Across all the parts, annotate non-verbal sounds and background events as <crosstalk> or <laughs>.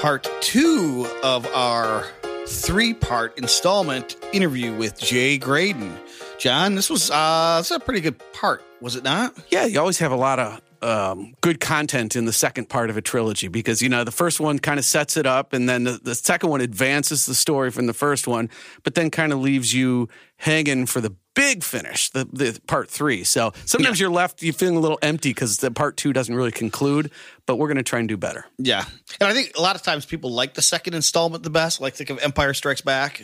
part two of our three part installment interview with Jay Graydon. John, this was uh, this is a pretty good part, was it not? Yeah, you always have a lot of um, good content in the second part of a trilogy because you know the first one kind of sets it up, and then the, the second one advances the story from the first one, but then kind of leaves you hanging for the big finish, the, the part three. So sometimes you're left you feeling a little empty because the part two doesn't really conclude. But we're going to try and do better. Yeah, and I think a lot of times people like the second installment the best. Like think of Empire Strikes Back.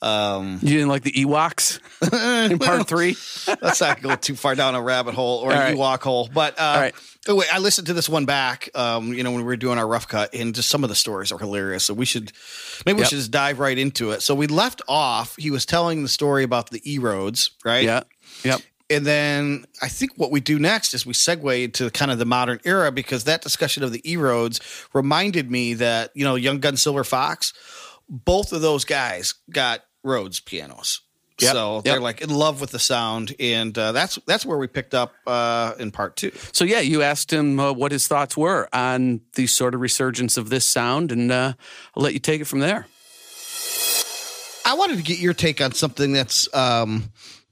Um, You didn't like the Ewoks <laughs> in part three? let's not go too far down a rabbit hole or All a. Ewok hole. But uh, right. oh, wait, I listened to this one back. Um, you know, when we were doing our rough cut, and just some of the stories are hilarious. So we should maybe we should just dive right into it. So we left off. He was telling the story about the E Rhodes, right? Yeah. Yep. And then I think what we do next is we segue into kind of the modern era because that discussion of the E Rhodes reminded me that, you know, Young Gun Silver Fox, both of those guys got Rhodes pianos. Yep, So they're like in love with the sound, and uh, that's that's where we picked up uh, in part two. So yeah, you asked him uh, what his thoughts were on the sort of resurgence of this sound, and uh, I'll let you take it from there. I wanted to get your take on something that's um,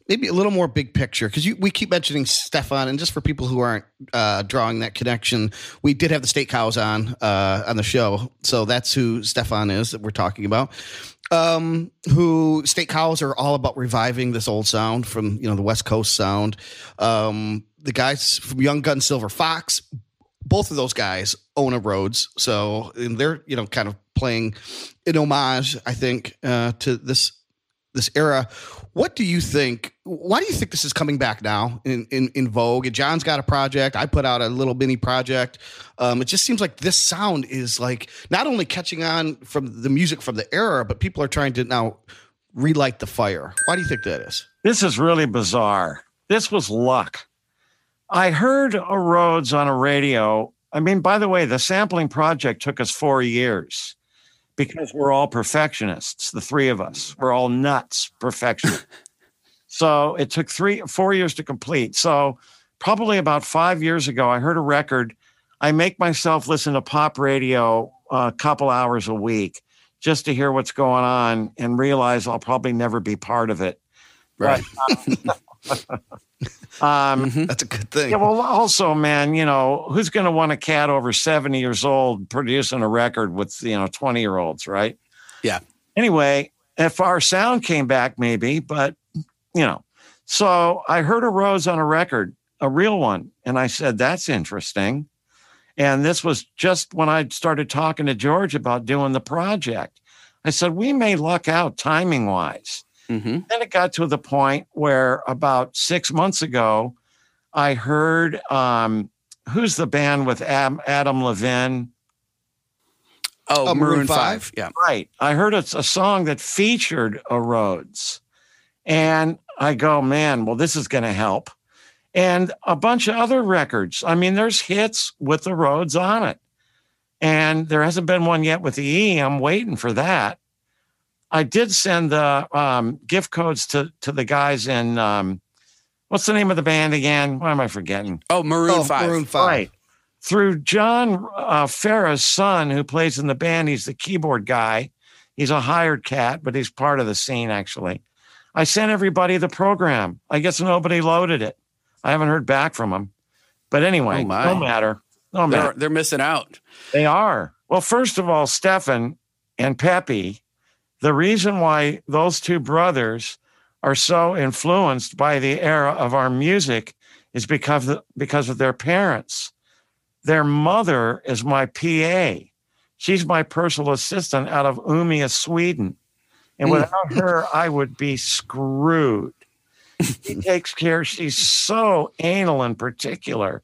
maybe a little more big picture because we keep mentioning Stefan, and just for people who aren't uh, drawing that connection, we did have the State Cows on uh, on the show, so that's who Stefan is that we're talking about. Um, who State Cows are all about reviving this old sound from you know the West Coast sound. Um, the guys from Young Gun Silver Fox, both of those guys own a Rhodes, so and they're you know kind of playing an homage, I think, uh, to this this era. What do you think? Why do you think this is coming back now in, in, in vogue? And John's got a project. I put out a little mini project. Um, it just seems like this sound is like not only catching on from the music from the era, but people are trying to now relight the fire. Why do you think that is? This is really bizarre. This was luck. I heard a Rhodes on a radio. I mean, by the way, the sampling project took us four years because we're all perfectionists, the three of us. We're all nuts, perfectionists. <laughs> so it took three, four years to complete. So probably about five years ago, I heard a record. I make myself listen to pop radio a couple hours a week just to hear what's going on and realize I'll probably never be part of it. Right. <laughs> Um, That's a good thing. yeah, well, also, man, you know, who's going to want a cat over 70 years old producing a record with, you know, 20 year olds, right? Yeah. Anyway, if our sound came back, maybe, but, you know, so I heard a Rhodes on a record, a real one. And I said, that's interesting. And this was just when I started talking to George about doing the project. I said, we may luck out timing wise. hmm Then it got to the point where about six months ago, I heard um, who's the band with Adam, Adam Levine? Oh, Oh, Maroon, Maroon 5. five? Yeah. Right. I heard it's a song that featured a Rhodes. And I go, man, well, this is going to help. And a bunch of other records. I mean, there's hits with the Rhodes on it. And there hasn't been one yet with the E. I'm waiting for that. I did send the um, gift codes to to the guys in um, what's the name of the band again? Why am I forgetting? Oh, Maroon Oh, 5. Maroon Five. Right. Through John uh, Farrar's son, who plays in the band. He's the keyboard guy. He's a hired cat, but he's part of the scene, actually. I sent everybody the program. I guess nobody loaded it. I haven't heard back from them. But anyway, Oh, no matter. No matter. They're, they're missing out. They are. Well, first of all, Stefan and Pepe, the reason why those two brothers are so influenced by the era of our music is because of, because of their parents. Their mother is my PA. She's my personal assistant out of Umeå, Sweden. And without her, I would be screwed. She <laughs> takes care, she's so anal in particular.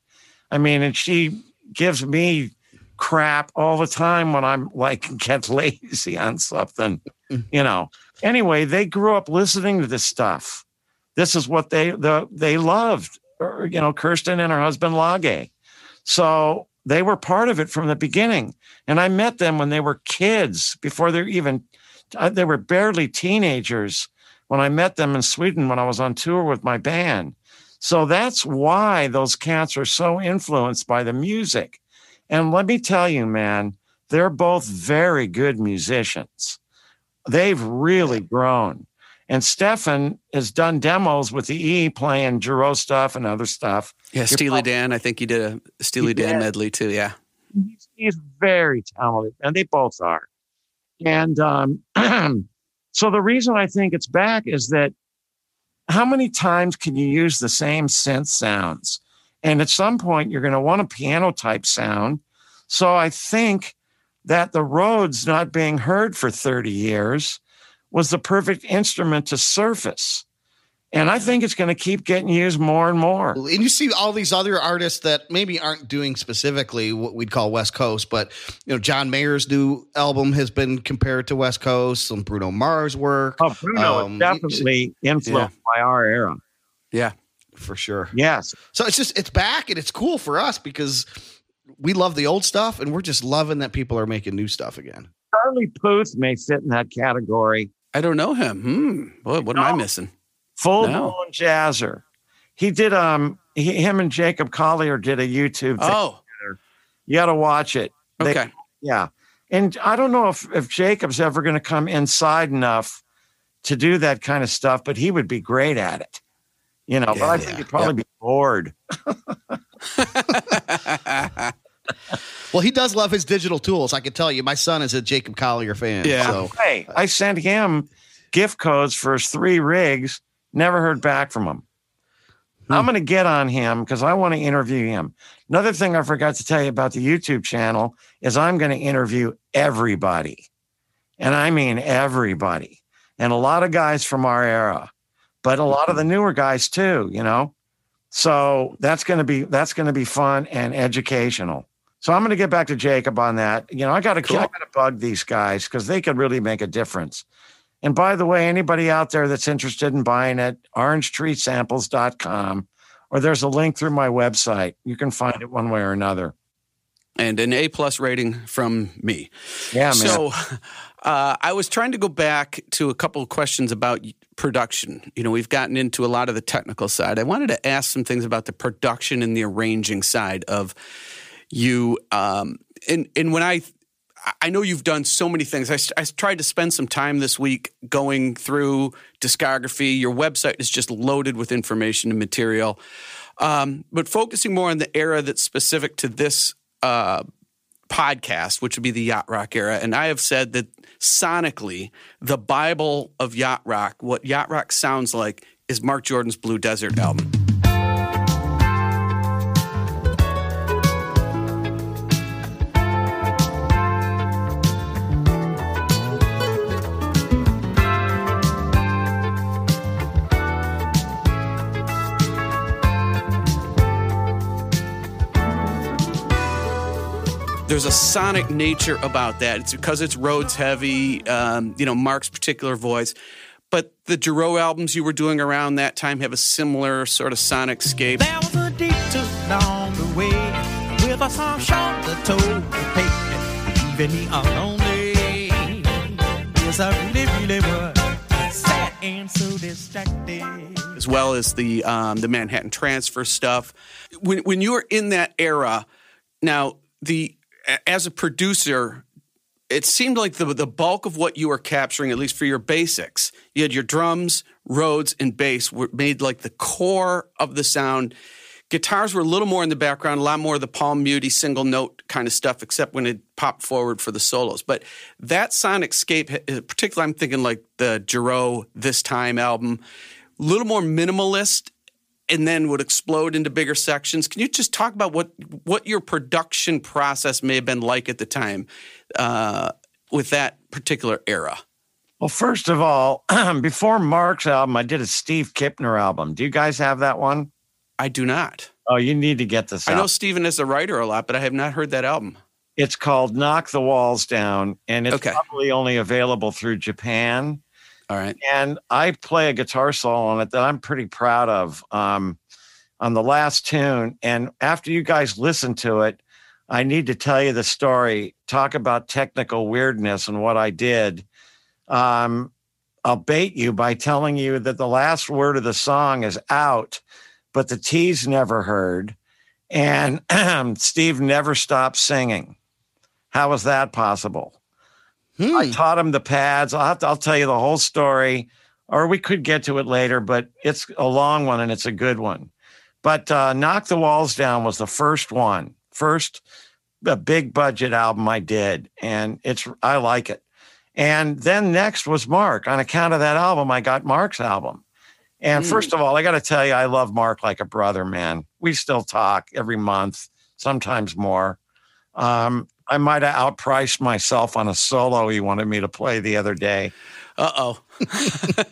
I mean, and she gives me crap all the time when I'm like <laughs> get lazy on something, mm-hmm. you know. Anyway, they grew up listening to this stuff. This is what they the they loved, or, you know, Kirsten and her husband Lage. So they were part of it from the beginning. And I met them when they were kids, before they're even uh, they were barely teenagers when I met them in Sweden when I was on tour with my band. So that's why those cats are so influenced by the music. And let me tell you, man, they're both very good musicians. They've really grown. And Stefan has done demos with the E playing Jarreau stuff and other stuff. Yeah, Steely Dan. I think he did a Steely Dan did. medley too. Yeah. He's, he's very talented, and they both are. And um, <clears throat> so the reason I think it's back is that how many times can you use the same synth sounds? And at some point, you're going to want a piano type sound. So I think that the Rhodes not being heard for 30 years was the perfect instrument to surface. And I think it's going to keep getting used more and more. And you see all these other artists that maybe aren't doing specifically what we'd call West Coast, but you know, John Mayer's new album has been compared to West Coast, some Bruno Mars work Oh, Bruno Um, definitely influenced by our era. Yeah. for sure. Yes. So it's just it's back and it's cool for us because we love the old stuff and we're just loving that people are making new stuff again. Charlie Puth may fit in that category. I don't know him. Hmm. Boy, what am I missing? Full No. blown jazzer. He did um he, him and Jacob Collier did a YouTube thing. Oh, You got to watch it. They- okay. yeah. And I don't know if if Jacob's ever going to come inside enough to do that kind of stuff, but he would be great at it. You know, but I think Yeah. he'd probably be bored. <laughs> Well, he does love his digital tools. I can tell you, my son is a Jacob Collier fan. Yeah. So Hey, I sent him gift codes for his three rigs. Never heard back from him. Hmm. I'm going to get on him because I want to interview him. Another thing I forgot to tell you about the YouTube channel is I'm going to interview everybody. And I mean everybody. And a lot of guys from our era, but a lot of the mm-hmm. newer guys too, you know. So that's going to be that's going to be fun and educational. So I'm going to get back to Jacob on that. You know, I got to Cool. I got to bug these guys because they could really make a difference. And by the way, anybody out there that's interested in buying it, orangetreesamples.com, or there's a link through my website. You can find it one way or another. and an A plus rating from me. Yeah, man. So uh, I was trying to go back to a couple of questions about production. You know, we've gotten into a lot of the technical side. I wanted to ask some things about the production and the arranging side of you. Um, and and when I I know you've done so many things. I, I tried to spend some time this week going through discography. Your website is just loaded with information and material. Um, but focusing more on the era that's specific to this uh, podcast, which would be the yacht rock era. And I have said that sonically, the Bible of yacht rock, what yacht rock sounds like, is Marc Jordan's Blue Desert album. There's a sonic nature about that. It's because it's Rhodes heavy, um, you know, Marc's particular voice. But the Jarreau albums you were doing around that time have a similar sort of sonic scape. There was a detour along the way with a song short the toll to pay. Even the unlonely. Yes, I really, really was sad and so distracted. as well as the um, the Manhattan Transfer stuff. When when you were in that era, now the as a producer, it seemed like the the bulk of what you were capturing, at least for your basics, you had your drums, Rhodes, and bass were made like the core of the sound. Guitars were a little more in the background, a lot more of the palm muty single note kind of stuff, except when it popped forward for the solos. But that sonic scape, uh, particularly, I'm thinking like the Jarreau This Time album, a little more minimalist and then would explode into bigger sections. Can you just talk about what what your production process may have been like at the time uh, with that particular era? Well, first of all, <clears throat> before Marc's album, I did a Steve Kipner album. Do you guys have that one? I do not. Oh, you need to get this I know out. Steven is a writer a lot, but I have not heard that album. It's called Knock the Walls Down, and it's Okay. probably only available through Japan. All right. and I play a guitar solo on it that I'm pretty proud of um, on the last tune. And after you guys listen to it, I need to tell you the story. Talk about technical weirdness and what I did. Um, I'll bait you by telling you that the last word of the song is out, but the T's never heard. And <clears throat> Steve never stopped singing. How is that possible? Hmm. I taught him the pads. I'll have to, I'll tell you the whole story, or we could get to it later, but it's a long one and it's a good one. But uh, Knock the Walls Down was the first one, first a big budget album I did, and it's I like it. And then next was Marc. On account of that album, I got Marc's album. And Mm. first of all, I got to tell you, I love Marc like a brother, man. We still talk every month, sometimes more. Um, I might have outpriced myself on a solo he wanted me to play the other day. Uh oh. <laughs>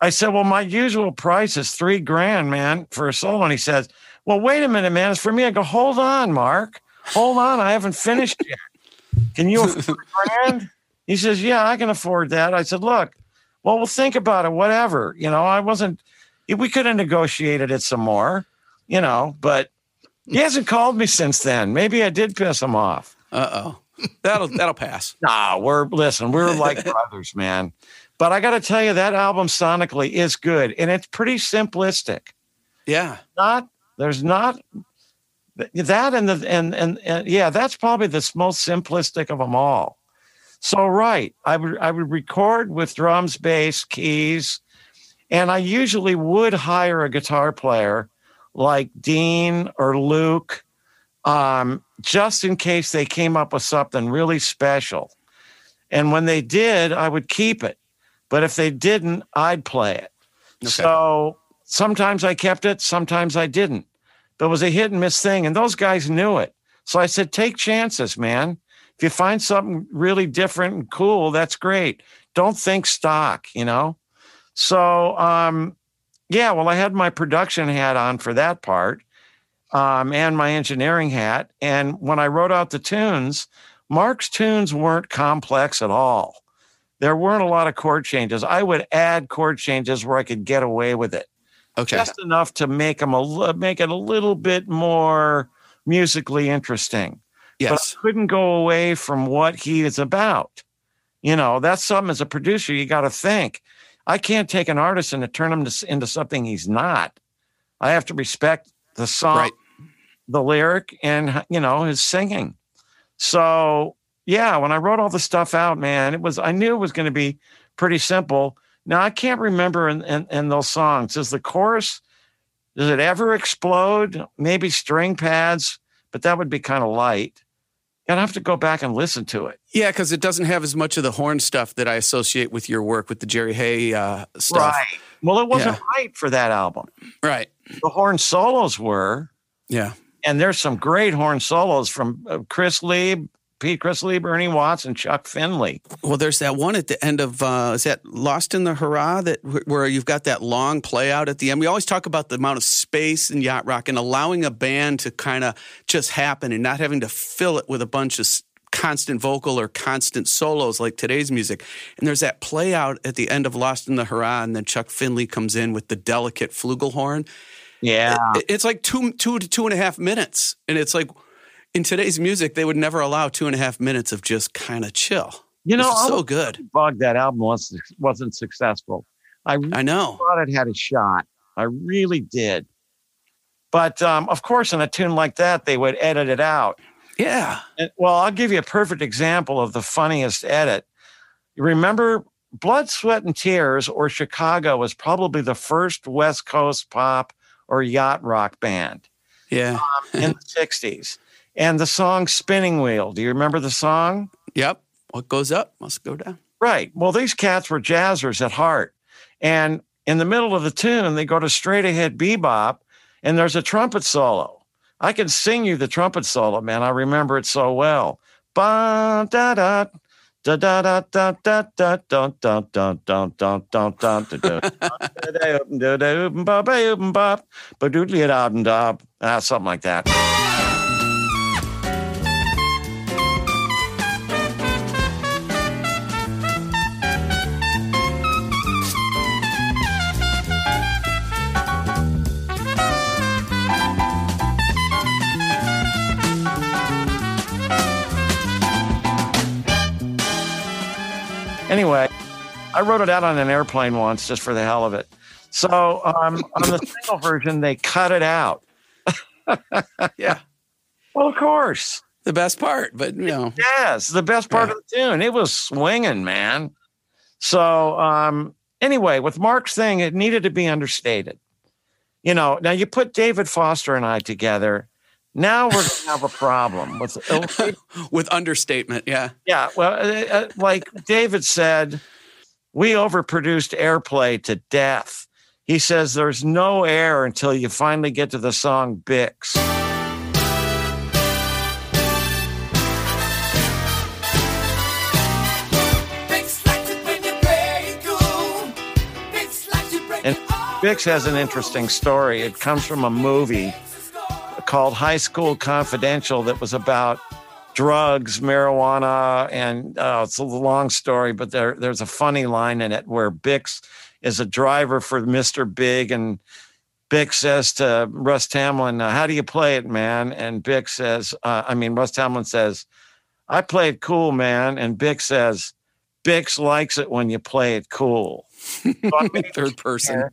I said, Well, my usual price is three grand, man, for a solo. And he says, Well, wait a minute, man. It's for me. I go, Hold on, Marc. Hold on. I haven't finished yet. Can you afford grand? He says, Yeah, I can afford that. I said, Look, well, we'll think about it, whatever. You know, I wasn't, we could have negotiated it some more, you know, but he hasn't called me since then. Maybe I did piss him off. Uh oh. That'll that'll pass. <laughs> Nah, we're listen, we're like <laughs> brothers, man. But I got to tell you, that album sonically is good, and it's pretty simplistic. Yeah. Not there's not that, and the and and, and yeah, that's probably the most simplistic of them all. So right, I would I would record with drums, bass, keys, and I usually would hire a guitar player like Dean or Luke, um, just in case they came up with something really special. And when they did, I would keep it. But if they didn't, I'd play it. Okay. So sometimes I kept it, sometimes I didn't. But it was a hit and miss thing. And those guys knew it. So I said, take chances, man. If you find something really different and cool, that's great. Don't think stock, you know? So, um, yeah, well, I had my production hat on for that part um, and my engineering hat. And when I wrote out the tunes, Marc's tunes weren't complex at all. There weren't a lot of chord changes. I would add chord changes where I could get away with it, Okay. just enough to make them a make it a little bit more musically interesting. yes. But I couldn't go away from what he is about. You know, that's something as a producer you got to think. I can't take an artist and turn him to, into something he's not. I have to respect the song, Right. The lyric, and you know his singing. So yeah, when I wrote all the stuff out, man, it was I knew it was going to be pretty simple. Now I can't remember in, in, in those songs. Is the chorus? Does it ever explode? Maybe string pads, but that would be kind of light. I'd have to go back and listen to it. Yeah, because it doesn't have as much of the horn stuff that I associate with your work with the Jerry Hey uh, stuff. Right. Well, it wasn't Yeah. right for that album. Right. The horn solos were, Yeah. And there's some great horn solos from uh, Christlieb, Pete Christlieb, Ernie Watts, and Chuck Findley. Well, there's that one at the end of uh, is that Lost in the Hurrah that where you've got that long play out at the end. We always talk about the amount of space in yacht rock and allowing a band to kind of just happen and not having to fill it with a bunch of constant vocal or constant solos like today's music. And there's that play out at the end of Lost in the Hurrah, and then Chuck Findley comes in with the delicate flugelhorn. Yeah. It- It's like two two to two and a half minutes, and it's like in today's music they would never allow two and a half minutes of just kind of chill. You know, so good. bugged that album was, wasn't successful. I I know. thought it had a shot. I really did. But um, of course, in a tune like that, they would edit it out. Yeah. And, well, I'll give you a perfect example of the funniest edit. You remember Blood, Sweat, and Tears or Chicago was probably the first West Coast pop or yacht rock band Yeah. Um, in the 60s. And the song Spinning Wheel, do you remember the song? Yep. What goes up must go down. Right. Well, these cats were jazzers at heart. And in the middle of the tune, they go to straight ahead bebop and there's a trumpet solo. I can sing you the trumpet solo, man. I remember it so well. Ba da da da da da da da da da da da da da da da da da something like that. I wrote it out on an airplane once just for the hell of it. So um, on the single version, they cut it out. <laughs> Yeah. Well, of course. the best part, but you know. Yes, the best part Yeah. of the tune. It was swinging, man. So um, anyway, with Marc's thing, it needed to be understated. You know, now you put David Foster and I together. Now we're going to have a problem with. <laughs> With understatement, yeah. Yeah, well, uh, uh, like David said, we overproduced airplay to death. He says there's no air until you finally get to the song Bix. And Bix has an interesting story. It comes from a movie called High School Confidential that was about drugs, marijuana, and uh, it's a long story, but there, there's a funny line in it where Bix is a driver for Mr. Big, and Bix says to Russ Tamblyn, "How do you play it, man?" And Bix says, uh, "I mean, Russ Tamblyn says, I play it cool, man," and Bix says, "Bix likes it when you play it cool." So <laughs> Third person.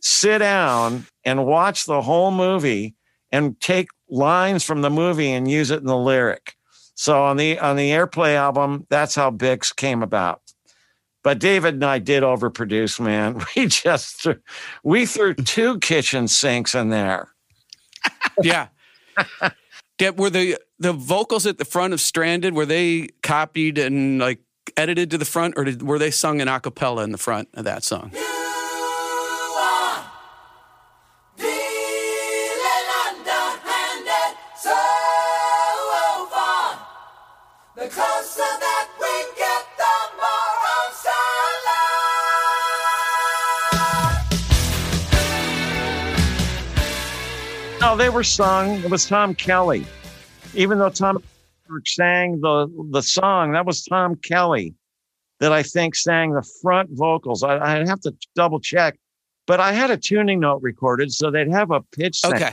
sit down and watch the whole movie and take lines from the movie and use it in the lyric. So on the on the Airplay album, that's how Bix came about. But David and I did overproduce, man. <laughs> We just threw, we threw two kitchen sinks in there. Yeah. Yeah, were the the vocals at the front of Stranded were they copied and like edited to the front, or did, were they sung in a cappella in the front of that song? They were sung. It was Tom Kelly. Even though Tom sang the the song, that was Tom Kelly that I think sang the front vocals. I, I'd have to double check, but I had a tuning note recorded, so they'd have a pitch. thing. Okay.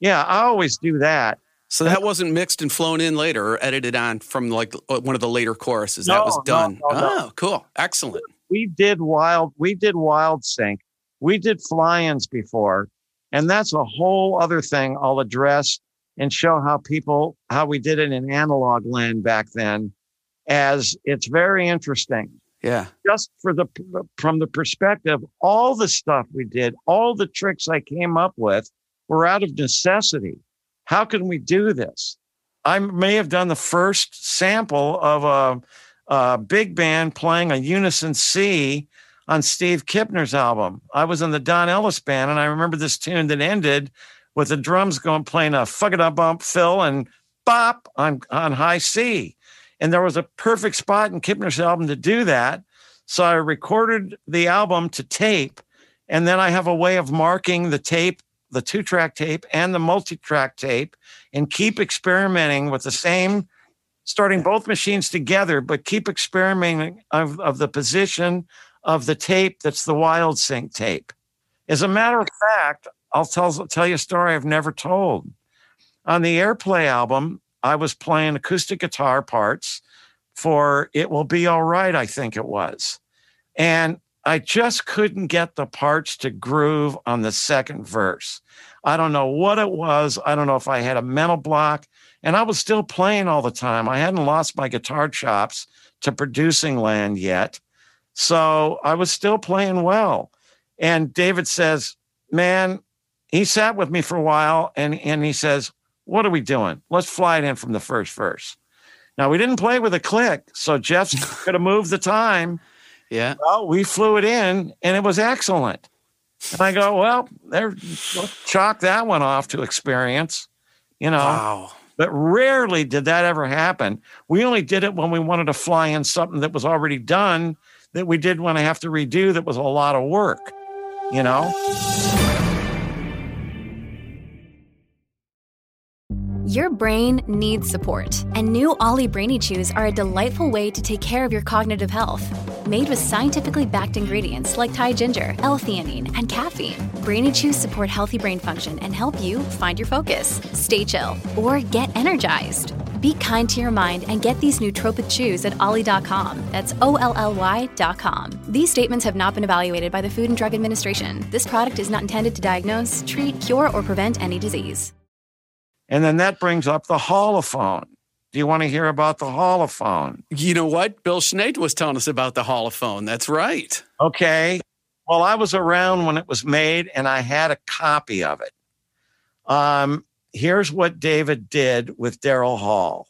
Yeah, I always do that. So that wasn't mixed and flown in later or edited on from like uh, one of the later choruses. that was done. no, no. Oh, cool. Excellent. we did wild we did wild sync we did fly-ins before and that's a whole other thing i'll address and show how people how we did it in analog land back then as it's very interesting. Yeah. just for the from the perspective all the stuff we did all the tricks i came up with were out of necessity. How can we do this? I may have done the first sample of a, a big band playing a unison c on steve kipner's album i was in the don ellis band and i remember this tune that ended with the drums going playing a fuck it up bump fill and bop on on high c and there was a perfect spot in Kipner's album to do that. So I recorded the album to tape, and then I have a way of marking the tape, the two track tape, and the multi track tape, and keep experimenting with the same, starting both machines together, but keep experimenting of, of the position of the tape that's the wild sync tape. As a matter of fact, I'll tell, tell you a story I've never told. On the Airplay album, I was playing acoustic guitar parts for It Will Be All Right, I think it was. And I just couldn't get the parts to groove on the second verse. I don't know what it was. I don't know if I had a mental block. And I was still playing all the time. I hadn't lost my guitar chops to producing land yet. So I was still playing well. And David says, Man, he sat with me for a while and, and he says, What are we doing? Let's fly it in from the first verse. Now, we didn't play with a click. So Jeff <laughs> could have moved the time. Yeah. Well, we flew it in and it was excellent. And I go, Well, there, chalk that one off to experience, you know. Wow. But rarely did that ever happen. We only did it when we wanted to fly in something that was already done that we did want to have to redo that was a lot of work, you know? Your brain needs support, and new OLLY Brainy Chews are a delightful way to take care of your cognitive health. Made with scientifically backed ingredients like Thai ginger, L-theanine, and caffeine, Brainy Chews support healthy brain function and help you find your focus, stay chill, or get energized. Be kind to your mind and get these nootropic chews at olly.com. That's O-L-L-Y.com. These statements have not been evaluated by the Food and Drug Administration. This product is not intended to diagnose, treat, cure, or prevent any disease. And then that brings up the holophone. Do you want to hear about the holophone? You know what? Bill Schnee was telling us about the holophone. That's right. Okay. Well, I was around when it was made and I had a copy of it. Um, here's what David did with Daryl Hall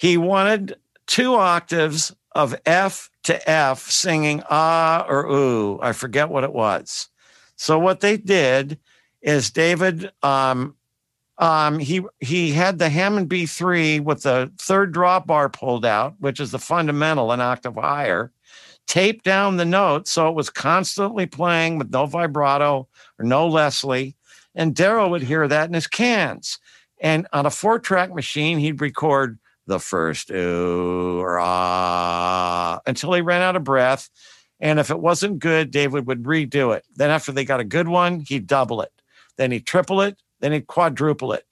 he wanted two octaves of F to F singing ah or ooh. I forget what it was. So what they did is David um, um, he he had the Hammond B3 with the third drawbar pulled out, which is the fundamental an octave higher, taped down the notes so it was constantly playing with no vibrato or no Leslie. And Daryl would hear that in his cans. And on a four track machine, he'd record the first ooh or ah until he ran out of breath. And if it wasn't good, David would redo it. Then after they got a good one, he'd double it. Then he'd triple it. Then he'd quadruple it.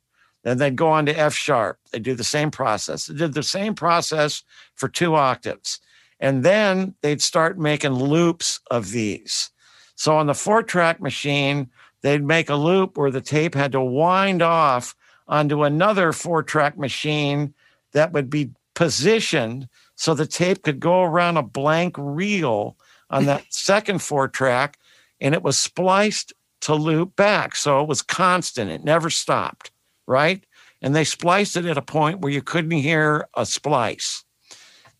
Then they'd go on to F sharp. They do the same process. They did the same process for two octaves. And then they'd start making loops of these. So on the four track machine, they'd make a loop where the tape had to wind off onto another four track machine that would be positioned so the tape could go around a blank reel on that <laughs> second four track and it was spliced to loop back. So it was constant, it never stopped, right? And they spliced it at a point where you couldn't hear a splice.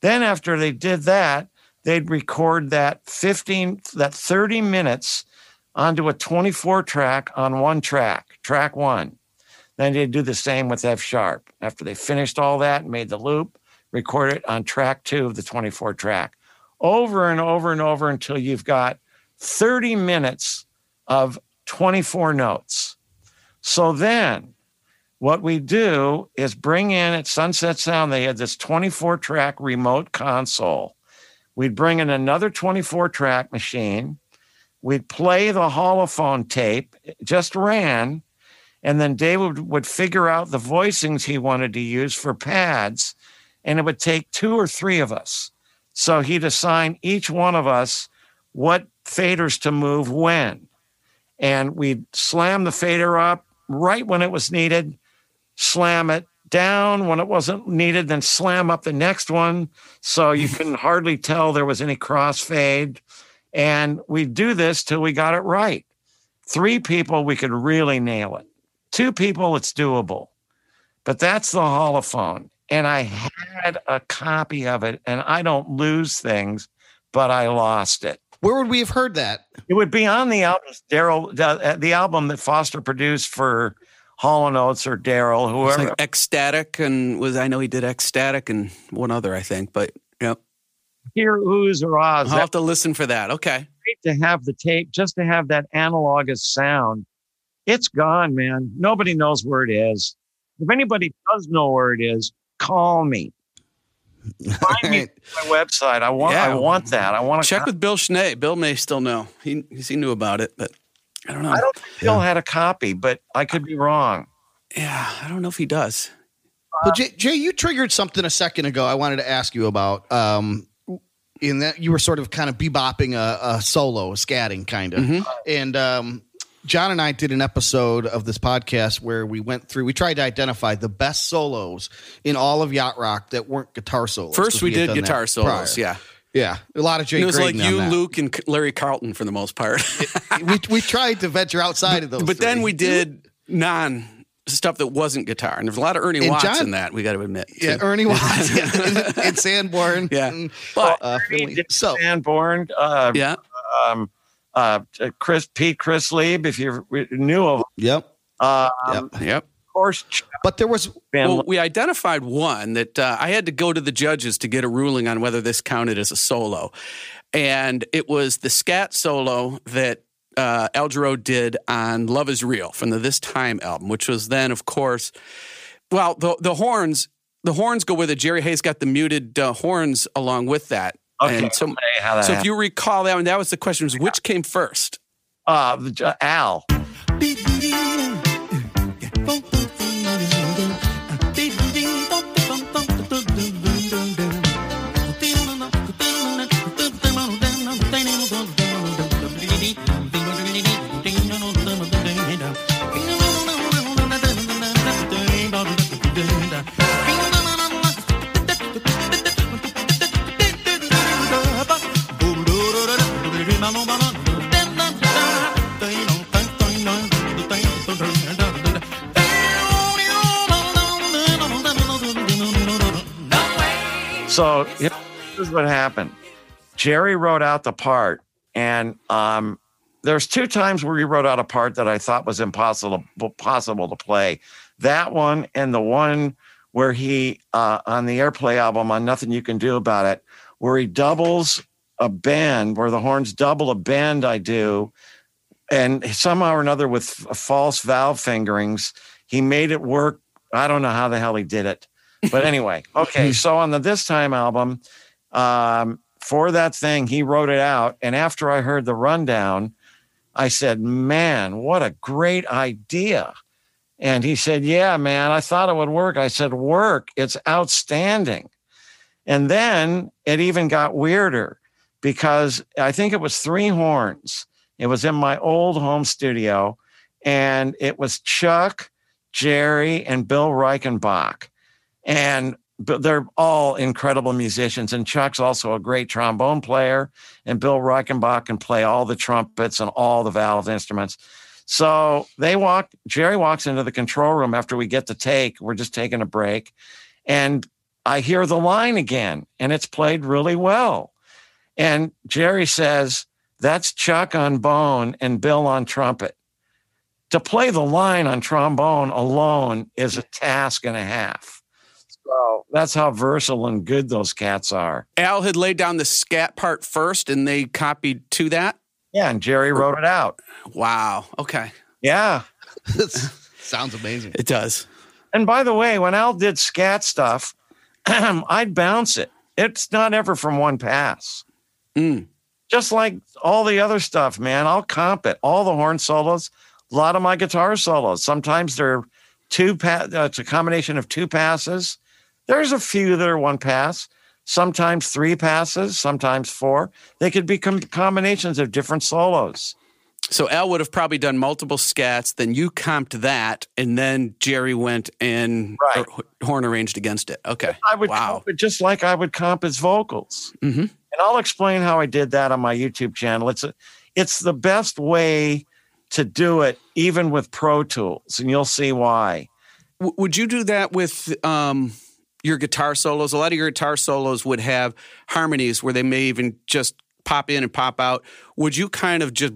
Then, after they did that, they'd record that 15, that 30 minutes onto a 24 track on one track, track one. Then they'd do the same with F sharp. After they finished all that and made the loop, record it on track two of the 24 track over and over and over until you've got 30 minutes of 24 notes. So then what we do is bring in at Sunset Sound, they had this 24 track remote console. We'd bring in another 24 track machine. We'd play the holophone tape, just ran. And then David would figure out the voicings he wanted to use for pads. And it would take two or three of us. So he'd assign each one of us what faders to move when. And we'd slam the fader up right when it was needed, slam it down when it wasn't needed, then slam up the next one. So you <laughs> couldn't hardly tell there was any crossfade. And we'd do this till we got it right. Three people, we could really nail it. Two people, it's doable. But that's the holophone. And I had a copy of it, and I don't lose things, but I lost it. Where would we have heard that? It would be on the album, Daryl, the, uh, the album that Foster produced for Hall and Oates or Daryl, It's whoever. like X-Static and was I know he did X-Static and one other I think, but yeah, Hear oohs or ahs. I'll That's have to listen for that. Okay. great to have the tape, just to have that analogous sound. It's gone, man. Nobody knows where it is. If anybody does know where it is, call me. <laughs> Find me on my website. I want. I want that. I want to Check with Bill Schnee. Bill may still know. He he knew about it, but I don't know. I don't think Bill had a copy, but I could be wrong. yeah, I don't know if he does. Well, Jay, Jay, you triggered something a second ago. I wanted to ask you about. Um, in that you were sort of kind of bebopping a, a solo, a scatting kind of, and um, John and I did an episode of this podcast where we went through. We tried to identify the best solos in all of yacht rock that weren't guitar solos. First, we, did guitar solos. prior. Yeah, yeah, a lot of Jay. It was like Graydon on you. Luke, and Larry Carlton for the most part. <laughs> we we tried to venture outside of those, but then we did non stuff that wasn't guitar, and there's a lot of Ernie And Watts John- in that. We got to admit. Yeah. Ernie Watts <laughs> yeah, and, <laughs> and Sanborn. Yeah. and, But uh, Findley. so Sanborn, uh, yeah, um, uh, Chris Pete Christlieb, if you knew of, him. yep, uh, yep. yep. of course, But there was Well, we identified one that uh, I had to go to the judges to get a ruling on whether this counted as a solo. And it was the scat solo that uh, Al Jarreau did on Love is Real from the This Time album, which was then, of course, well, the, the horns. The horns go with it. Jerry Hey's got the muted uh, horns along with that. Okay, And so, I'll how that so if you recall that one, that was the question: was which came first? uh, the- uh, Al. So here's what happened. Jerry wrote out the part, and um, there's two times where he wrote out a part that I thought was impossible possible to play. That one and the one where he uh, on the airplay album on Nothing You Can Do About It, where he doubles a bend, where the horns double a bend I do, and somehow or another with false valve fingerings, he made it work. I don't know how the hell he did it. But anyway, <laughs> okay. So on the This Time album, um, for that thing, he wrote it out. And after I heard the rundown, I said, man, what a great idea. And he said, yeah, man, I thought it would work. I said, work. It's outstanding. And then it even got weirder because I think it was three horns. It was in my old home studio, and it was Chuck, Jerry, and Bill Reichenbach. And they're all incredible musicians. And Chuck's also a great trombone player, and Bill Reichenbach can play all the trumpets and all the valve instruments. So they walk, Jerry walks into the control room after we get the take. We're just taking a break. And I hear the line again, and it's played really well. And Jerry says, That's Chuck on bone and Bill on trumpet. To play the line on trombone alone is a task and a half. So that's how versatile and good those cats are. Al had laid down the scat part first and they copied to that? Yeah, and Jerry wrote it out. Wow. Okay. Yeah. Sounds amazing. It does. And by the way, when Al did scat stuff, <clears throat> I'd bounce it. It's not ever from one pass. Mm. Just like all the other stuff, man. I'll comp it. All the horn solos, a lot of my guitar solos. Sometimes they're two pa- uh, it's a combination of two passes. There's a few that are one pass. Sometimes three passes, sometimes four. They could be com- combinations of different solos. So Al would have probably done multiple scats, then you comped that, and then Jerry went and Right. horn arranged against it. Okay. I would wow. comp it just like I would comp his vocals. hmm and I'll explain how I did that on my YouTube channel. It's a, it's the best way to do it, even with Pro Tools, and you'll see why. W- would you do that with um, your guitar solos? A lot of your guitar solos would have harmonies where they may even just pop in and pop out. Would you kind of just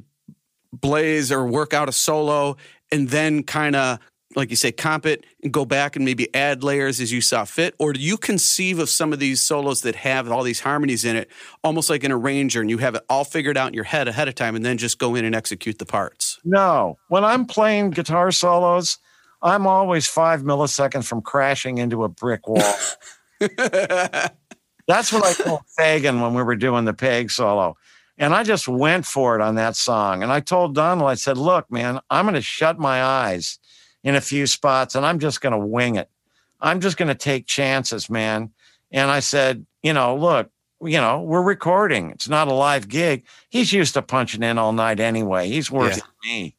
blaze or work out a solo and then kind of, like you say, comp it and go back and maybe add layers as you saw fit? Or do you conceive of some of these solos that have all these harmonies in it, almost like an arranger, and you have it all figured out in your head ahead of time and then just go in and execute the parts? No, when I'm playing guitar solos, I'm always five milliseconds from crashing into a brick wall. <laughs> That's what I told Fagen when we were doing the peg solo. And I just went for it on that song. And I told Donald, I said, look, man, I'm going to shut my eyes in a few spots and I'm just going to wing it. I'm just going to take chances, man. And I said, you know, look, you know, we're recording. It's not a live gig. He's used to punching in all night anyway. He's worth Yeah. me.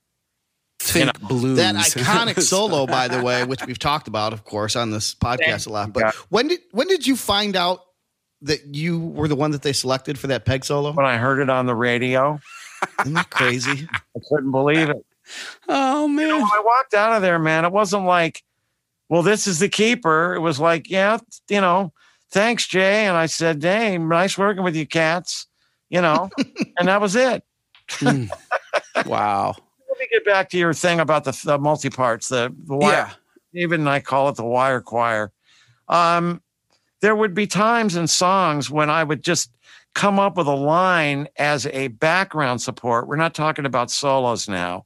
Think blues. That <laughs> iconic solo, by the way, which we've talked about, of course, on this podcast a lot. But Yeah. when did when did you find out that you were the one that they selected for that peg solo? When I heard it on the radio, Isn't that crazy? <laughs> I couldn't believe it. Oh man. When I walked out of there, man, it wasn't like, well, this is the keeper. It was like, yeah, you know, thanks, Jay. And I said, dang, nice working with you cats, you know, <laughs> and that was it. Mm. wow. Get back to your thing about the, the multi parts, the, the wire. Yeah. David and I call it the wire choir. Um, there would be times in songs when I would just come up with a line as a background support. We're not talking about solos now.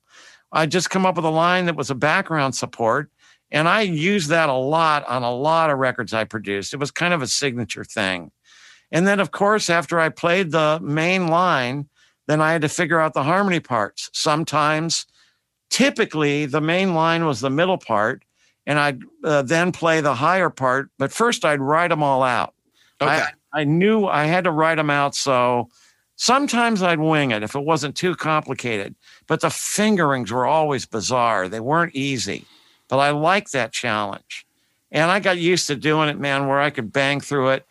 I just come up with a line that was a background support. And I used that a lot on a lot of records I produced. It was kind of a signature thing. And then, of course, after I played the main line, then I had to figure out the harmony parts. Sometimes, typically, the main line was the middle part, and I'd uh, then play the higher part. But first, I'd write them all out. Okay. I, I knew I had to write them out. So sometimes I'd wing it if it wasn't too complicated. But the fingerings were always bizarre. They weren't easy. But I liked that challenge. And I got used to doing it, man, where I could bang through it,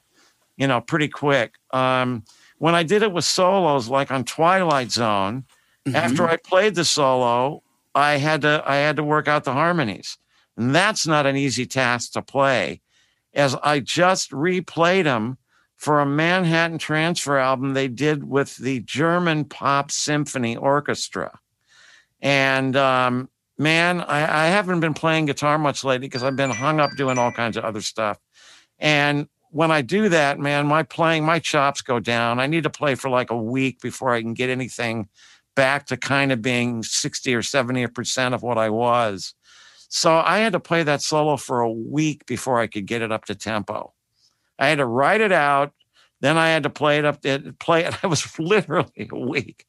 you know, pretty quick. Um, when I did it with solos, like on Twilight Zone, after I played the solo, I had to I had to work out the harmonies. And that's not an easy task to play. As I just replayed them for a Manhattan Transfer album they did with the German Pop Symphony Orchestra. And um, man, I, I haven't been playing guitar much lately because I've been hung up doing all kinds of other stuff. And when I do that, man, my playing, my chops go down. I need to play for like a week before I can get anything back to kind of being 60 or 70% of what I was. So I had to play that solo for a week before I could get it up to tempo. I had to write it out. Then I had to play it up, play it. <laughs> I was literally a week.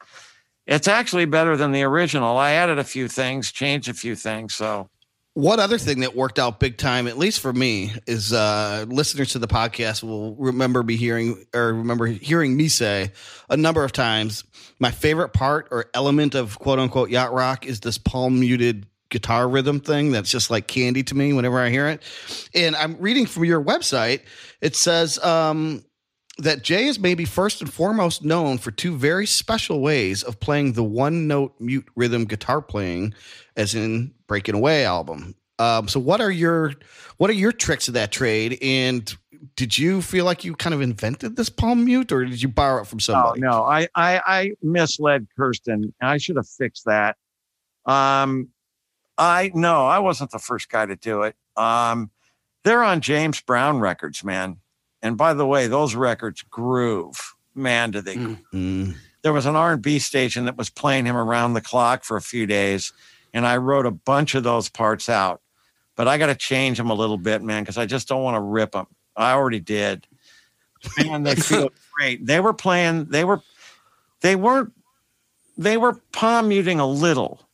It's actually better than the original. I added a few things, changed a few things. So One other thing that worked out big time, at least for me, is uh, listeners to the podcast will remember me hearing or remember hearing me say a number of times. My favorite part or element of quote unquote yacht rock is this palm muted guitar rhythm thing that's just like candy to me whenever I hear it. And I'm reading from your website. It says um, that Jay is maybe first and foremost known for two very special ways of playing the one note mute rhythm guitar playing, as in Breaking Away album. Um, so what are your what are your tricks of that trade? And did you feel like you kind of invented this palm mute, or did you borrow it from Oh somebody? no, I, I I misled Kirsten. I should have fixed that. Um, I no, I wasn't the first guy to do it. Um, they're on James Brown records, man. And by the way, those records groove, man. Do they? Mm. Mm. There was an R and B station that was playing him around the clock for a few days, and I wrote a bunch of those parts out. But I got to change them a little bit, man, because I just don't want to rip them. I already did. Man, they feel <laughs> great. They were playing. They were. They weren't. They were palm muting a little.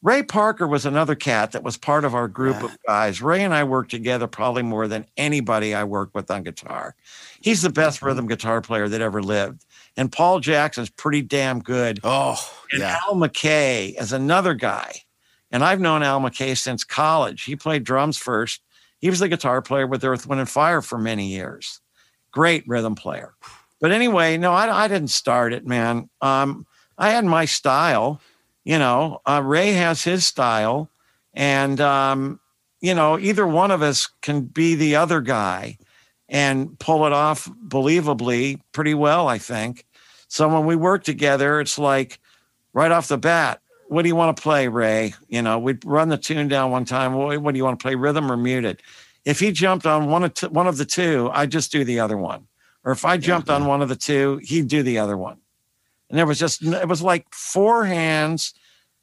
Ray Parker was another cat that was part of our group of guys. Ray and I worked together probably more than anybody I worked with on guitar. He's the best rhythm guitar player that ever lived. And Paul Jackson's pretty damn good. Oh, And yeah. Al McKay is another guy. And I've known Al McKay since college. He played drums first. He was the guitar player with Earth, Wind, and Fire for many years. Great rhythm player. But anyway, no, I, I didn't start it, man. Um, I had my style. You know, uh, Ray has his style. And, um, you know, either one of us can be the other guy and pull it off believably pretty well, I think. So when we work together, it's like right off the bat, what do you want to play, Ray? You know, we'd run the tune down one time. What, do you want to play, rhythm or muted? If he jumped on one of t- one of the two, I'd just do the other one. Or if I jumped on one of the two, he'd do the other one. And there was just it was like four hands,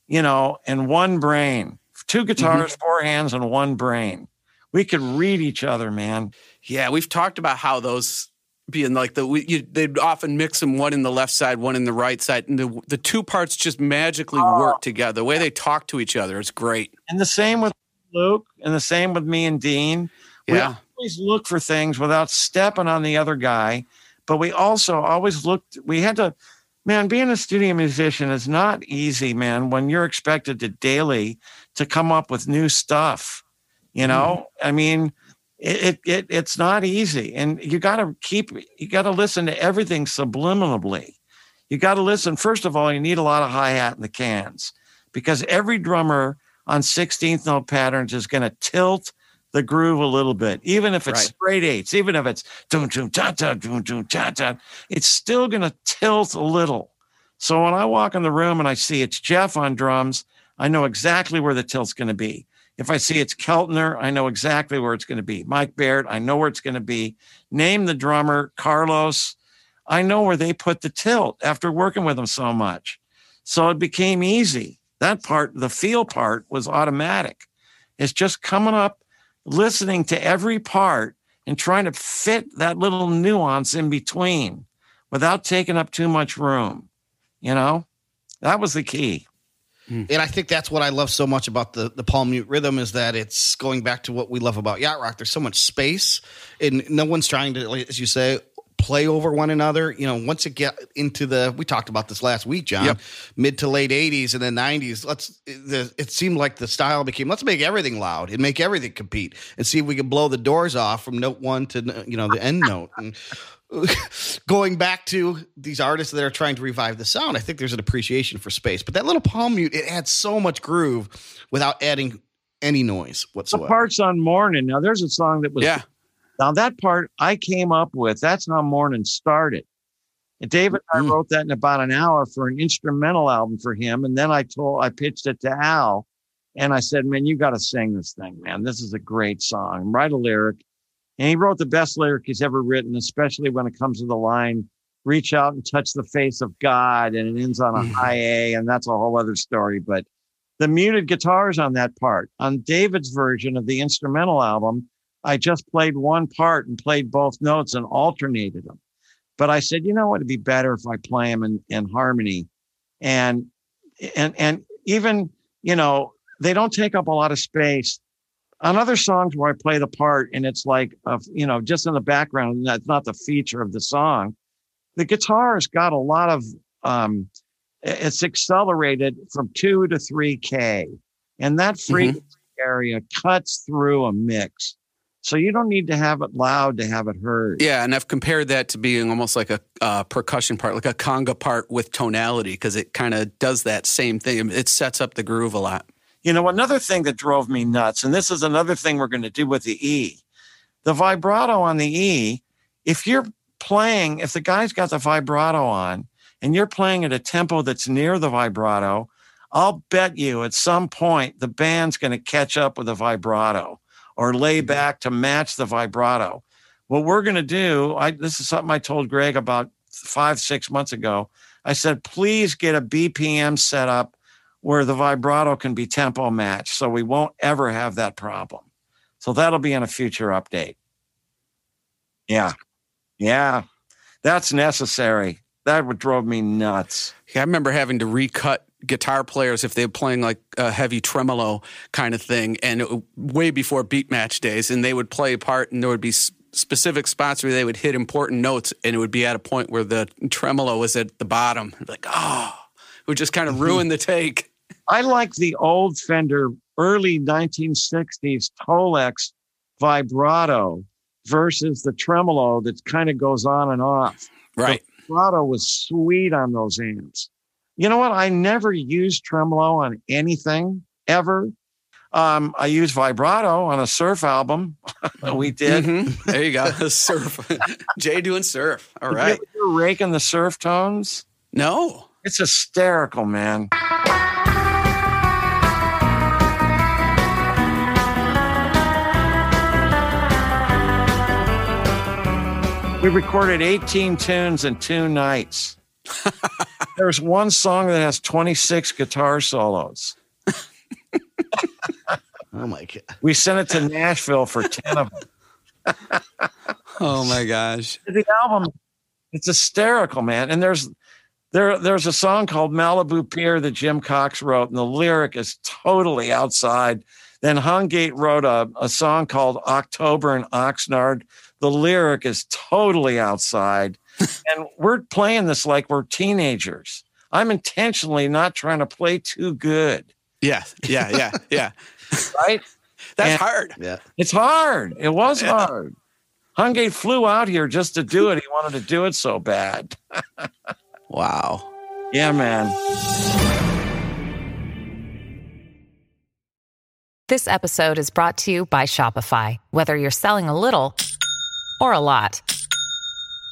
you know, and one brain. Two mm-hmm. guitars, four hands, and one brain. We could read each other, man. Yeah, we've talked about how those being like the we, you, they'd often mix them one in the left side, one in the right side, and the the two parts just magically oh. work together. The way they talk to each other is great. And the same with Luke, and the same with me and Dean. Yeah. We always look for things without stepping on the other guy, but we also always looked. We had to, man. Being a studio musician is not easy, man. When you're expected to daily to come up with new stuff, you know. Mm-hmm. I mean, it, it, it it's not easy, and you got to keep. You got to listen to everything subliminally. You got to listen. First of all, you need a lot of hi hat in the cans because every drummer on 16th note patterns is going to tilt the groove a little bit, even if it's Right. straight eights, even if it's doom doom ta ta doom doom ta ta, it's still going to tilt a little. So when I walk in the room and I see it's Jeff on drums, I know exactly where the tilt's going to be. If I see it's Keltner, I know exactly where it's going to be. Mike Baird, I know where it's going to be. Name the drummer, Carlos, I know where they put the tilt after working with them so much. So it became easy. That part, the feel part, was automatic. It's just coming up, listening to every part and trying to fit that little nuance in between without taking up too much room. You know, that was the key. Hmm. And I think that's what I love so much about the the palm mute rhythm is that it's going back to what we love about yacht rock. There's so much space, and no one's trying to, as you say, play over one another. You know, once it get into the, we talked about this last week, John, Yep. mid to late '80s and then '90s. Let's. The, it seemed like the style became let's make everything loud and make everything compete and see if we can blow the doors off from note one to you know the end note. And <laughs> going back to these artists that are trying to revive the sound, I think there's an appreciation for space. But that little palm mute, it adds so much groove without adding any noise The whatsoever. parts on Morning. Now, there's a song that was Yeah. Now that part I came up with. That's how morning started. And David and I wrote that in about an hour for an instrumental album for him. And then I told I pitched it to Al and I said, Man, you got to sing this thing, man. This is a great song. Write a lyric. And he wrote the best lyric he's ever written, especially when it comes to the line, reach out and touch the face of God. And it ends on a Mhm. high A, and that's a whole other story. But the muted guitars on that part. On David's version of the instrumental album, I just played one part and played both notes and alternated them. But I said, you know what, it'd be better if I play them in, in harmony. And and and even, you know, they don't take up a lot of space. On other songs where I play the part and it's like, you know, just in the background, that's not the feature of the song. The guitar's got a lot of, um, it's accelerated from two to three K, and that frequency area cuts through a mix. So you don't need to have it loud to have it heard. Yeah, and I've compared that to being almost like a uh, percussion part, like a conga part with tonality, because it kind of does that same thing. It sets up the groove a lot. You know, another thing that drove me nuts, and this is another thing we're going to do with the E, the vibrato on the E. If you're playing, if the guy's got the vibrato on and you're playing at a tempo that's near the vibrato, I'll bet you at some point the band's going to catch up with the vibrato or lay mm-hmm. back to match the vibrato. What we're going to do, I, this is something I told Greg about five, six months ago. I said, please get a BPM set up where the vibrato can be tempo matched so we won't ever have that problem. So that'll be in a future update. Yeah. Yeah. That's necessary. That would drove me nuts. Yeah, I remember having to recut guitar players if they're playing like a heavy tremolo kind of thing, and it, way before beat match days, and they would play a part, and there would be specific spots where they would hit important notes, and it would be at a point where the tremolo was at the bottom. Like, oh, it would just kind of mm-hmm. ruin the take. I like the old Fender early 1960s Tolex vibrato versus the tremolo that kind of goes on and off. Right. vibrato was sweet on those amps. You know what? I never used tremolo on anything ever. Um, I used vibrato on a surf album. <laughs> we did. Mhm. There you go. <laughs> surf. <laughs> Jay doing surf. All right. You ever raking the surf tones? No. It's hysterical, man. We recorded 18 tunes in two nights. There's one song that has 26 guitar solos. <laughs> Oh my god. We sent it to Nashville for 10 of them. <laughs> Oh my gosh. The album, it's hysterical, man. And there's there there's a song called Malibu Pier that Jim Cox wrote, and the lyric is totally outside. Then Hungate wrote a, a song called October in Oxnard. The lyric is totally outside. <laughs> and we're playing this like we're teenagers. I'm intentionally not trying to play too good, Yeah. Yeah. Yeah. Yeah. <laughs> right? That's And- hard. Yeah. It's hard. It was Yeah. hard. Hungate flew out here just to do it. He wanted to do it so bad. <laughs> Wow. Yeah, man. This episode is brought to you by Shopify. Whether you're selling a little or a lot,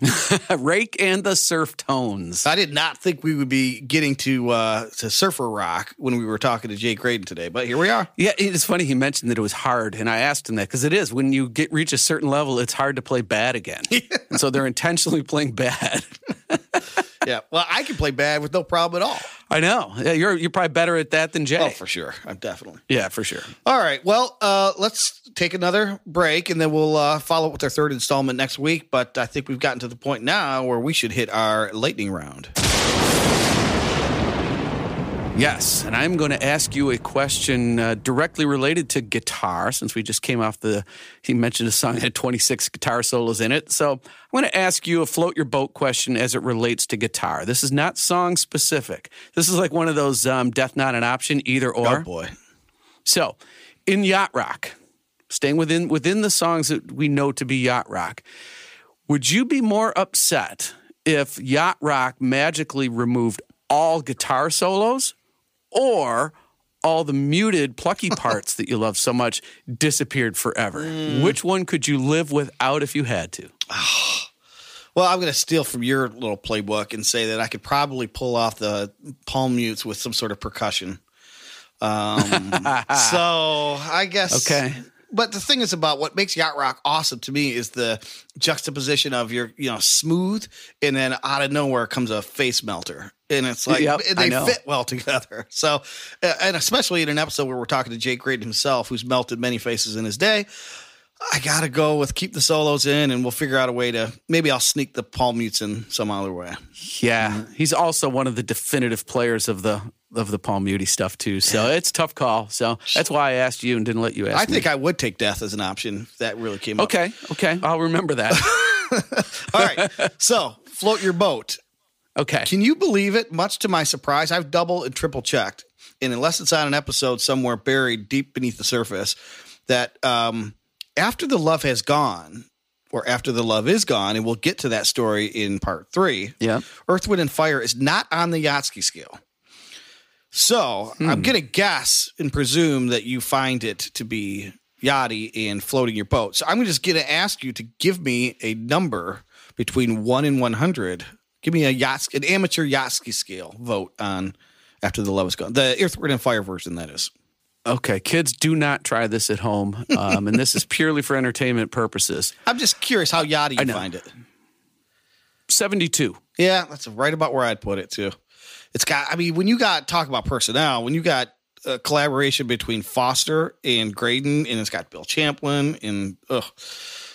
<laughs> Rake and the surf tones. I did not think we would be getting to uh, to surfer rock when we were talking to Jay Graydon today, but here we are. Yeah, it's funny he mentioned that it was hard, and I asked him that because it is. When you get reach a certain level, it's hard to play bad again, <laughs> and so they're intentionally playing bad. <laughs> <laughs> Yeah. Well, I can play bad with no problem at all. I know. Yeah, you're you're probably better at that than Jay. Oh, for sure. I'm definitely. yeah, for sure. All right. Well, uh, let's take another break and then we'll uh, follow up with our third installment next week. But I think we've gotten to the point now where we should hit our lightning round. Yes, and I'm going to ask you a question uh, directly related to guitar, since we just came off the. He mentioned a song that had 26 guitar solos in it. So I'm going to ask you a float your boat question as it relates to guitar. This is not song specific. This is like one of those um, death not an option, either or. Oh boy. So, in yacht rock, staying within within the songs that we know to be yacht rock, would you be more upset if yacht rock magically removed all guitar solos, or all the muted plucky parts that you love so much disappeared forever? Which one could you live without if you had to? <sighs> Well, I'm going to steal from your little playbook and say that I could probably pull off the palm mutes with some sort of percussion. Um, <laughs> so I guess. Okay. But the thing is about what makes yacht rock awesome to me is the juxtaposition of your, you know, smooth and then out of nowhere comes a face melter. And it's like Yep, they fit well together. <laughs> So, and especially in an episode where we're talking to Jay Graydon himself, who's melted many faces in his day. I gotta go with keep the solos in, and we'll figure out a way to maybe I'll sneak the palm mutes in some other way. Yeah, he's also one of the definitive players of the of the Paul Muty stuff too. So it's a tough call. So that's why I asked you and didn't let you ask. I me. think I would take death as an option if that really came up. Okay, okay, I'll remember that. <laughs> All right. So float your boat. Okay. Can you believe it? Much to my surprise, I've double and triple checked, and unless it's on an episode somewhere buried deep beneath the surface, that um, after the love has gone, or after the love is gone, and we'll get to that story in part three. Yeah. Earth, Wind, and Fire is not on the Yachtski scale. So I'm going to guess and presume that you find it to be yachty and floating your boat. So I'm just going to ask you to give me a number between one and 100. Give me a yacht, an amateur Yachtski scale vote on after the love is gone. The Earth, Wind, and Fire version, that is. Okay, kids, do not try this at home, um, and this is purely for entertainment purposes. <laughs> I'm just curious how yachty you find it. Seventy-two. Yeah, that's right about where I'd put it too. It's got. I mean, when you got talk about personnel, when you got a collaboration between Foster and Graydon, and it's got Bill Champlin, and ugh,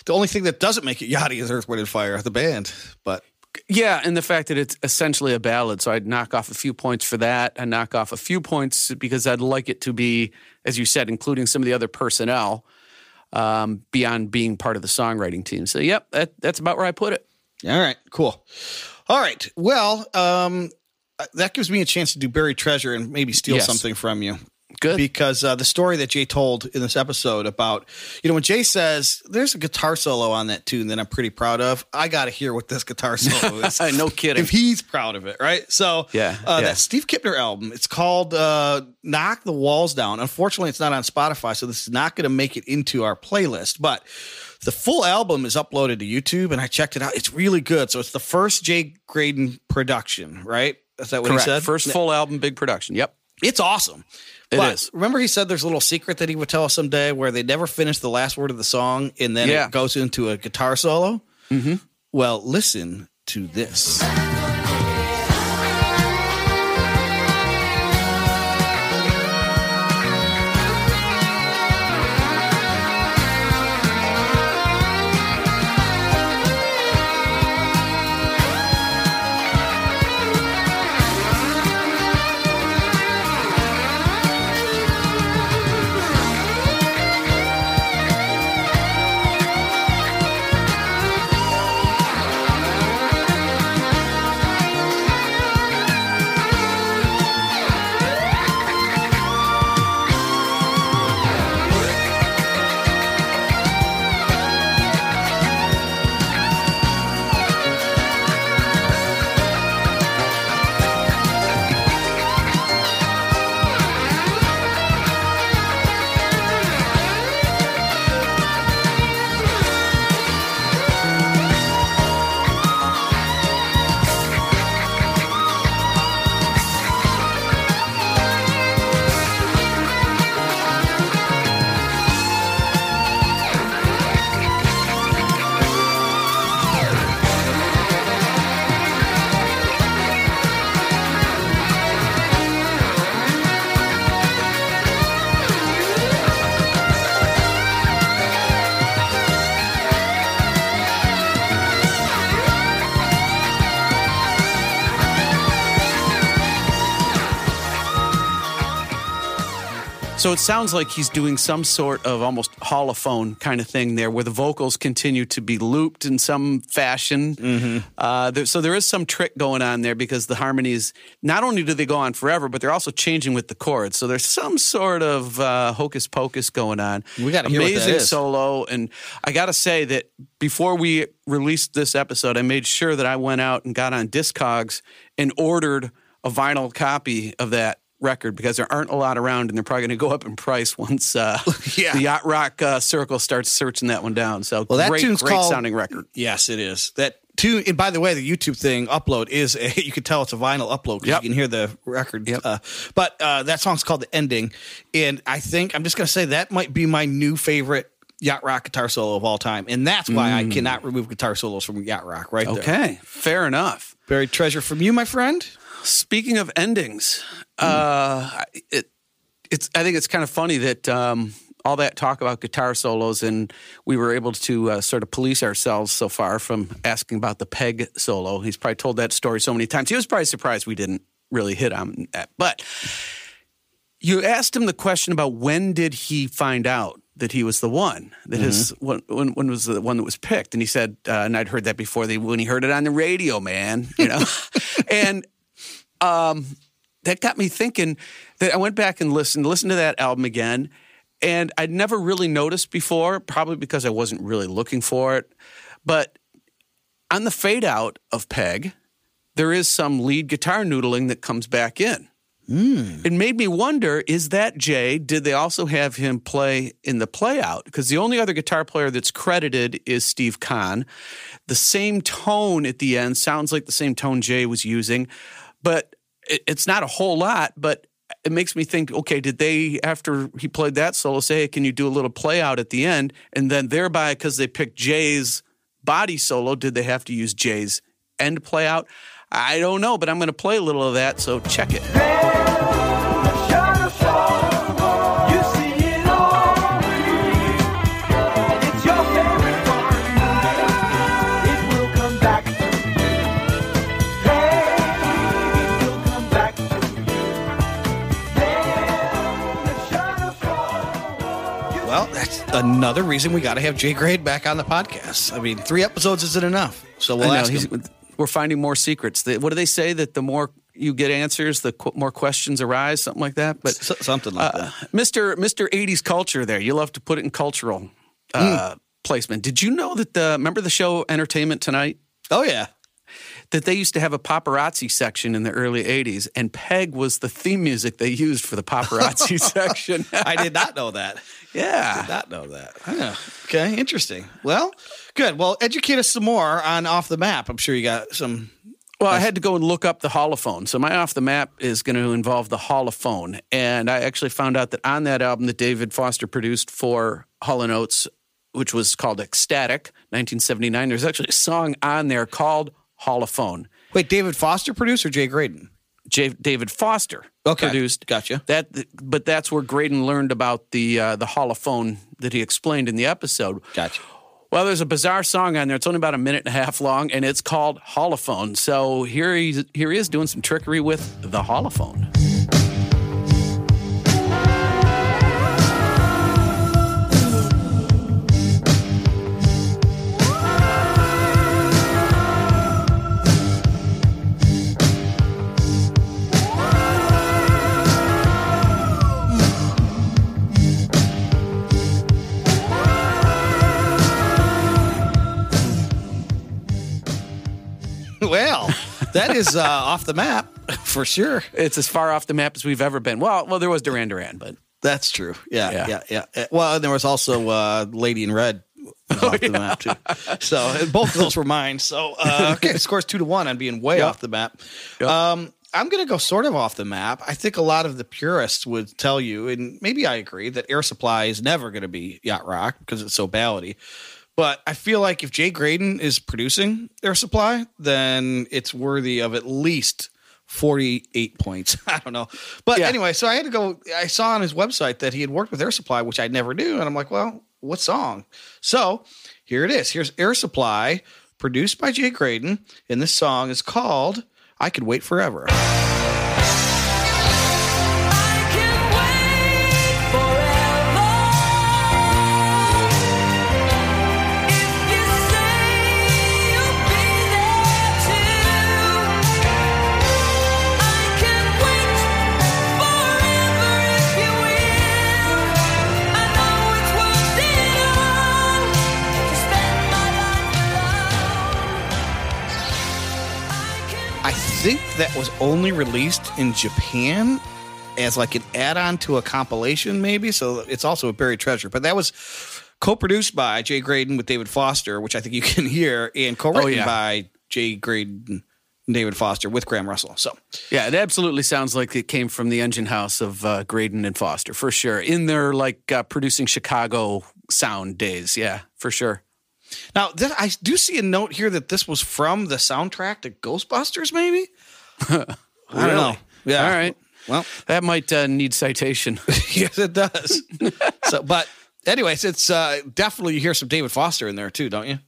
the only thing that doesn't make it yachty is Earth, Wind, and Fire, the band. But Yeah, and the fact that it's essentially a ballad, so I'd knock off a few points for that. I knock off a few points because I'd like it to be, as you said, including some of the other personnel um, beyond being part of the songwriting team. So, yep, that, that's about where I put it. all right, cool. All right, well, um, that gives me a chance to do buried treasure and maybe steal Yes. something from you. Good. because uh, the story that Jay told in this episode about, you know, when Jay says there's a guitar solo on that tune that I'm pretty proud of, I got to hear what this guitar solo <laughs> is. no kidding. if he's proud of it, right? So, Yeah, uh, yeah. that Steve Kipner album, it's called uh, "Knock the Walls Down." Unfortunately, it's not on Spotify, so this is not going to make it into our playlist, but. The full album is uploaded to YouTube, and I checked it out. It's really good. So it's the first Jay Graydon production, right? Is that what Correct. he said? First full album, big production. Yep. It's awesome. It but is. Remember, he said there's a little secret that he would tell us someday where they never finish the last word of the song and then Yeah. it goes into a guitar solo? Mm-hmm. Well, listen to this. So it sounds like he's doing some sort of almost holophone kind of thing there, where the vocals continue to be looped in some fashion. Mm-hmm. Uh, there, so there is some trick going on there because the harmonies not only do they go on forever, but they're also changing with the chords. So there's some sort of uh, hocus pocus going on. We gotta hear what that amazing solo, and I got to say that before we released this episode, I made sure that I went out and got on Discogs and ordered a vinyl copy of that record because there aren't a lot around and they're probably going to go up in price once uh, <laughs> Yeah. the yacht rock uh, circle starts searching that one down. So Well, that great, tune's great called- sounding record. Yes, it is. That tune. And by the way, the YouTube thing upload is a, <laughs> you can tell it's a vinyl upload because Yep. you can hear the record. Yep. Uh, but uh, that song's called "The Ending," and I think I'm just gonna say that might be my new favorite yacht rock guitar solo of all time, and that's why I cannot remove guitar solos from yacht rock. Right there. Okay, fair enough. Buried treasure from you, my friend. Speaking of endings, uh, it it's I think it's kind of funny that um, all that talk about guitar solos and we were able to uh, sort of police ourselves so far from asking about the Peg solo. He's probably told that story so many times. He was probably surprised we didn't really hit on that. But you asked him the question about when did he find out that he was the one that his when, when when was the one that was picked and he said uh, and I'd heard that before they when he heard it on the radio man you know <laughs> and um that got me thinking that I went back and listened listened to that album again and I'd never really noticed before probably because I wasn't really looking for it but on the fade out of Peg there is some lead guitar noodling that comes back in it made me wonder is that Jay? Did they also have him play in the play out? Because the only other guitar player that's credited is Steve Khan. The same tone at the end sounds like the same tone Jay was using, but it, it's not a whole lot. But it makes me think okay, did they, after he played that solo, say, hey, can you do a little play out at the end? And then thereby, because they picked Jay's body solo, did they have to use Jay's end play out? I don't know, but I'm going to play a little of that, so check it. Another reason we got to have Jay Grade back on the podcast. I mean, three episodes isn't enough, so we'll know, ask he's, him. We're finding more secrets. The- What do they say? That the more you get answers, the qu- more questions arise, something like that. But S- something like uh, that. Mr. Mr. 80s culture there. You love to put it in cultural uh, placement. Did you know that the remember the show Entertainment Tonight? Oh yeah, That they used to have a paparazzi section in the early 80s, and Peg was the theme music they used for the paparazzi <laughs> section. I did not know that. Yeah. Did not know that. Yeah. Okay, interesting. Well, good. Well, educate us some more on off the map. I'm sure you got some. Well, I had to go and look up the holophone. So my off the map is going to involve the holophone. And I actually found out that on that album that David Foster produced for Hall & Oates, which was called X-Static, 1979, there's actually a song on there called Hallofon. Wait, David Foster produced or Jay Graydon? J- David Foster Okay, produced. gotcha. That, but that's where Graydon learned about the uh, the holophone that he explained in the episode. Gotcha. Well, there's a bizarre song on there. It's only about a minute and a half long, and it's called Hallofon. So here he's here he is doing some trickery with the holophone. Is uh, off the map <laughs> for sure. It's as far off the map as we've ever been. Well, well, there was Duran Duran, but That's true. Yeah, Yeah. yeah, yeah. Uh, Well, and there was also uh, Lady in Red was off the map too. So both of those were mine. So uh, <laughs> okay, scores two to one on being way Yep. off the map. Yep. Um, I'm going to go sort of off the map. I think a lot of the purists would tell you, and maybe I agree, that Air Supply is never going to be yacht rock because it's so ballady. But I feel like if Jay Graydon is producing Air Supply, then it's worthy of at least 48 points. <laughs> I don't know. But Yeah. anyway, so I had to go. I saw on his website that he had worked with Air Supply, which I never knew. And I'm like, well, what song? So here it is. Here's Air Supply, produced by Jay Graydon. And this song is called I Could Wait Forever. Think that was only released in Japan as like an add-on to a compilation, maybe. So it's also a buried treasure. But that was co-produced by Jay Graydon with David Foster, which I think you <laughs> can hear, and co-written Oh, yeah. by Jay Graydon David Foster with Graham Russell. So Yeah, it absolutely sounds like it came from the engine house of uh, Graydon and Foster for sure. In their like uh, producing Chicago sound days, yeah, for sure. Now I do see a note here that this was from the soundtrack to Ghostbusters, maybe. <laughs> I don't know. Yeah. All right. Well, That might uh, need citation. <laughs> yes, it does. <laughs> so, but anyways, it's uh, definitely you hear some David Foster in there too, don't you?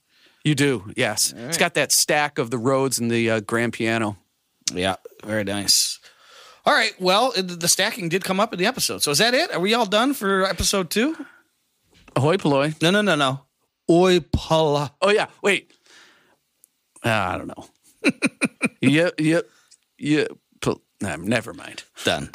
you do, yes. It's got that stack of the Rhodes and the uh, grand piano. Yeah, very nice. All right. Well, it- the stacking did come up in the episode. So is that it? Are we all done for episode two? Ahoy, Paloy. No, no, no, no. Oi, Pala. Oh, yeah, wait. Uh, I don't know. yep, yep, yep. Nah, never mind. Done.